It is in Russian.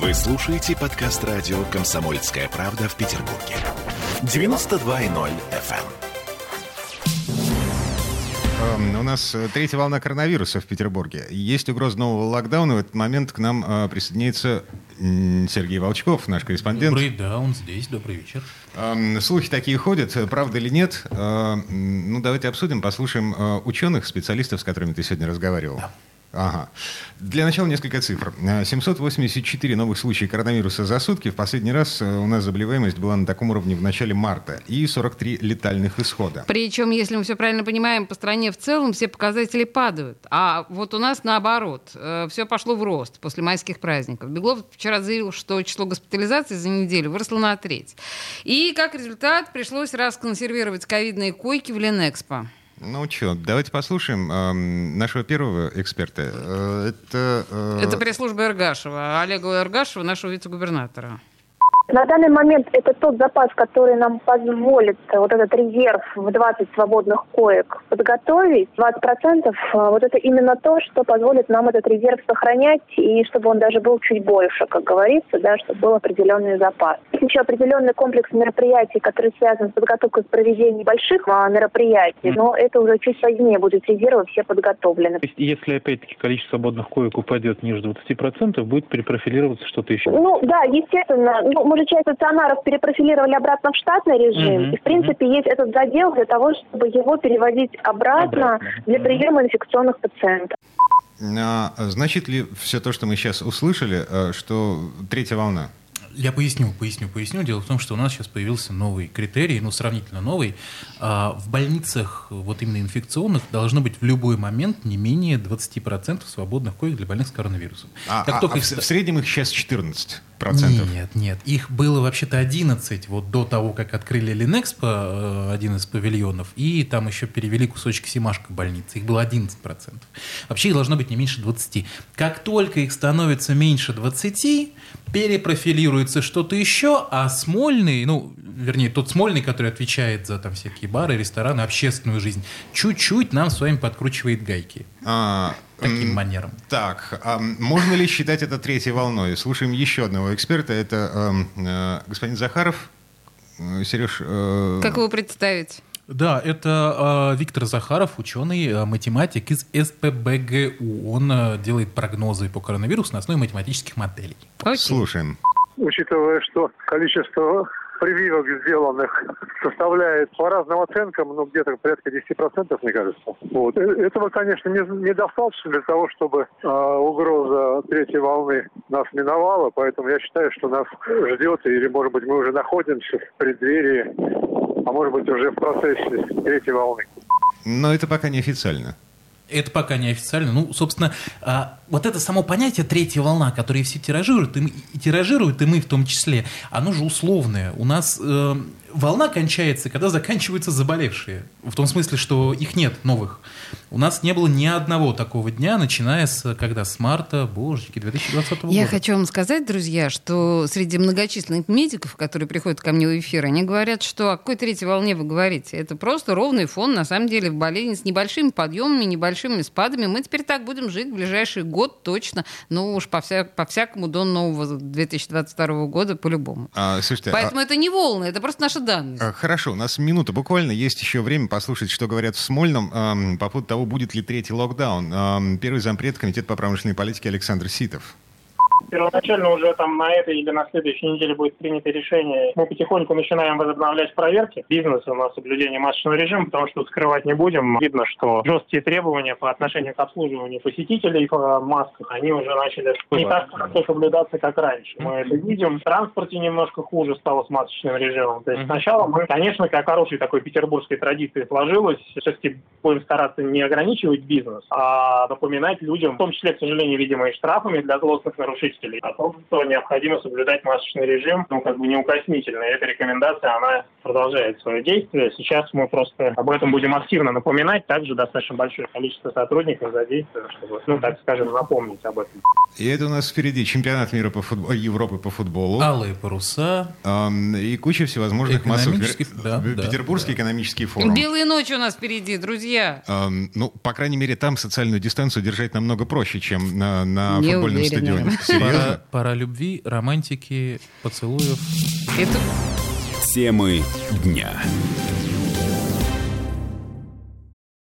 Вы слушаете подкаст радио «Комсомольская правда» в Петербурге. 92.0 FM. Эм, У нас э, третья волна коронавируса в Петербурге. Есть угроза нового локдауна. В этот момент к нам э, присоединяется м, Сергей Волчков, наш корреспондент. Добрый, да, он здесь. Добрый вечер. Эм, Слухи такие ходят, правда или нет? Ну, давайте обсудим, послушаем э, ученых, специалистов, с которыми ты сегодня разговаривал. Ага. Для начала несколько цифр. Э, 784 новых случая коронавируса за сутки. В последний раз э, у нас заболеваемость была на таком уровне в начале марта. И 43 летальных исхода. Причем, если мы все правильно понимаем, по стране в целом все показатели падают. А вот у нас наоборот. все пошло в рост после майских праздников. Беглов вчера заявил, что число госпитализаций за неделю выросло на треть. И как результат пришлось расконсервировать ковидные койки в Ленэкспо. Ну что, давайте послушаем эм, нашего первого эксперта. Э, Это... э, Это пресс-служба Эргашева, Олега Эргашева, нашего вице-губернатора. На данный момент это тот запас, который нам позволит вот этот резерв в 20 свободных коек подготовить. 20% э, вот это именно то, что позволит нам этот резерв сохранять и чтобы он даже был чуть больше, как говорится, да, чтобы был определенный запас. Есть еще определенный комплекс мероприятий, который связан с подготовкой к проведению больших а, мероприятий, но это уже чуть позднее будут резервы все подготовлены. То есть, если опять-таки количество свободных коек упадет ниже 20%, будет перепрофилироваться что-то еще. Ну да, естественно. Ну, мы же часть стационаров перепрофилировали обратно в штатный режим. Мгм, И в принципе есть этот задел для того, чтобы его переводить обратно, Обратно. для приема инфекционных пациентов. А значит ли все то, что мы сейчас услышали, э, что третья волна? Я поясню, поясню, поясню. Дело в том, что у нас сейчас появился новый критерий, ну, сравнительно новый. А, В больницах, вот именно инфекционных, должно быть в любой момент не менее 20% свободных коек для больных с коронавирусом. А, Как а- только а их в среднем их сейчас 14%. Нет, нет. Их было вообще-то 11 вот до того, как открыли Ленэкспо, э, один из павильонов, и там еще перевели кусочек Симашка больницы. Их было 11%. Вообще их должно быть не меньше 20. Как только их становится меньше 20, перепрофилируется что-то еще, а Смольный, ну, вернее, тот Смольный, который отвечает за там всякие бары, рестораны, общественную жизнь, чуть-чуть нам с вами подкручивает гайки. А, Таким м, манером. Так, а можно ли считать это третьей волной? Слушаем еще одного эксперта. Это эм, э, господин Захаров. Э, Сереж, э, Как его представить? Да, это э, Виктор Захаров, ученый, э, математик из СПБГУ. Он э, делает прогнозы по коронавирусу на основе математических моделей. Окей. слушаем. учитывая, что количество прививок сделанных составляет по разным оценкам, ну, где-то порядка 10%, мне кажется. Вот. Э, Этого, конечно, не- недостаточно для того, чтобы э, угроза третьей волны нас миновала, поэтому я считаю, что нас ждет, или, может быть, мы уже находимся в преддверии, а может быть, уже в процессе третьей волны. Но это пока не официально. Это пока не официально. Ну, собственно, а, вот это само понятие третья волна, которое все тиражируют, и, мы- и тиражируют, и мы в том числе, оно же условное. У нас э, волна кончается, когда заканчиваются заболевшие. В том смысле, что их нет новых. У нас не было ни одного такого дня, начиная с когда? С марта, божечки, 2020 года. Я хочу вам сказать, друзья, что среди многочисленных медиков, которые приходят ко мне в эфир, они говорят, что о какой третьей волне вы говорите. Это просто ровный фон, на самом деле, в болезни с небольшими подъемами, небольшими спадами. Мы теперь так будем жить в ближайший год точно, ну уж по, вся- по всякому до нового 2022 года по-любому. А, слушайте, а- Поэтому это не волны, это просто наши данные. а, хорошо, у нас минута буквально. Есть еще время послушать, что говорят в Смольном эм, по поводу того, будет ли третий локдаун. Эм, первый зампред Комитета по промышленной политике Александр Ситов. Первоначально уже там на этой или на следующей неделе будет принято решение. Мы потихоньку начинаем возобновлять проверки бизнеса на соблюдение масочного режима, потому что скрывать не будем. Видно, что жесткие требования по отношению к обслуживанию посетителей в масках, они уже начали не так хорошо соблюдаться, как раньше. Мы это видим. В транспорте немножко хуже стало с масочным режимом. То есть сначала мы, конечно, как хорошей такой петербургской традиции сложилось, все-таки будем стараться не ограничивать бизнес, а напоминать людям, в том числе, к сожалению, видимо, и штрафами для злостных нарушителей, о том, что необходимо соблюдать масочный режим, ну, как бы неукоснительно. И эта рекомендация, она продолжает свое действие. Сейчас мы просто об этом будем активно напоминать, также достаточно большое количество сотрудников задействовано, чтобы, ну, так скажем, напомнить об этом. И это у нас впереди чемпионат мира по футболу, Европы по футболу. Алые паруса. Эм, и куча всевозможных массовых... Да, Петербургский да. экономический форум. Белые ночи у нас впереди, друзья. Эм, ну, по крайней мере, там социальную дистанцию держать намного проще, чем на, на Не футбольном уверена. стадионе. Серьезно? пора любви, романтики, поцелуев. Это Темы дня.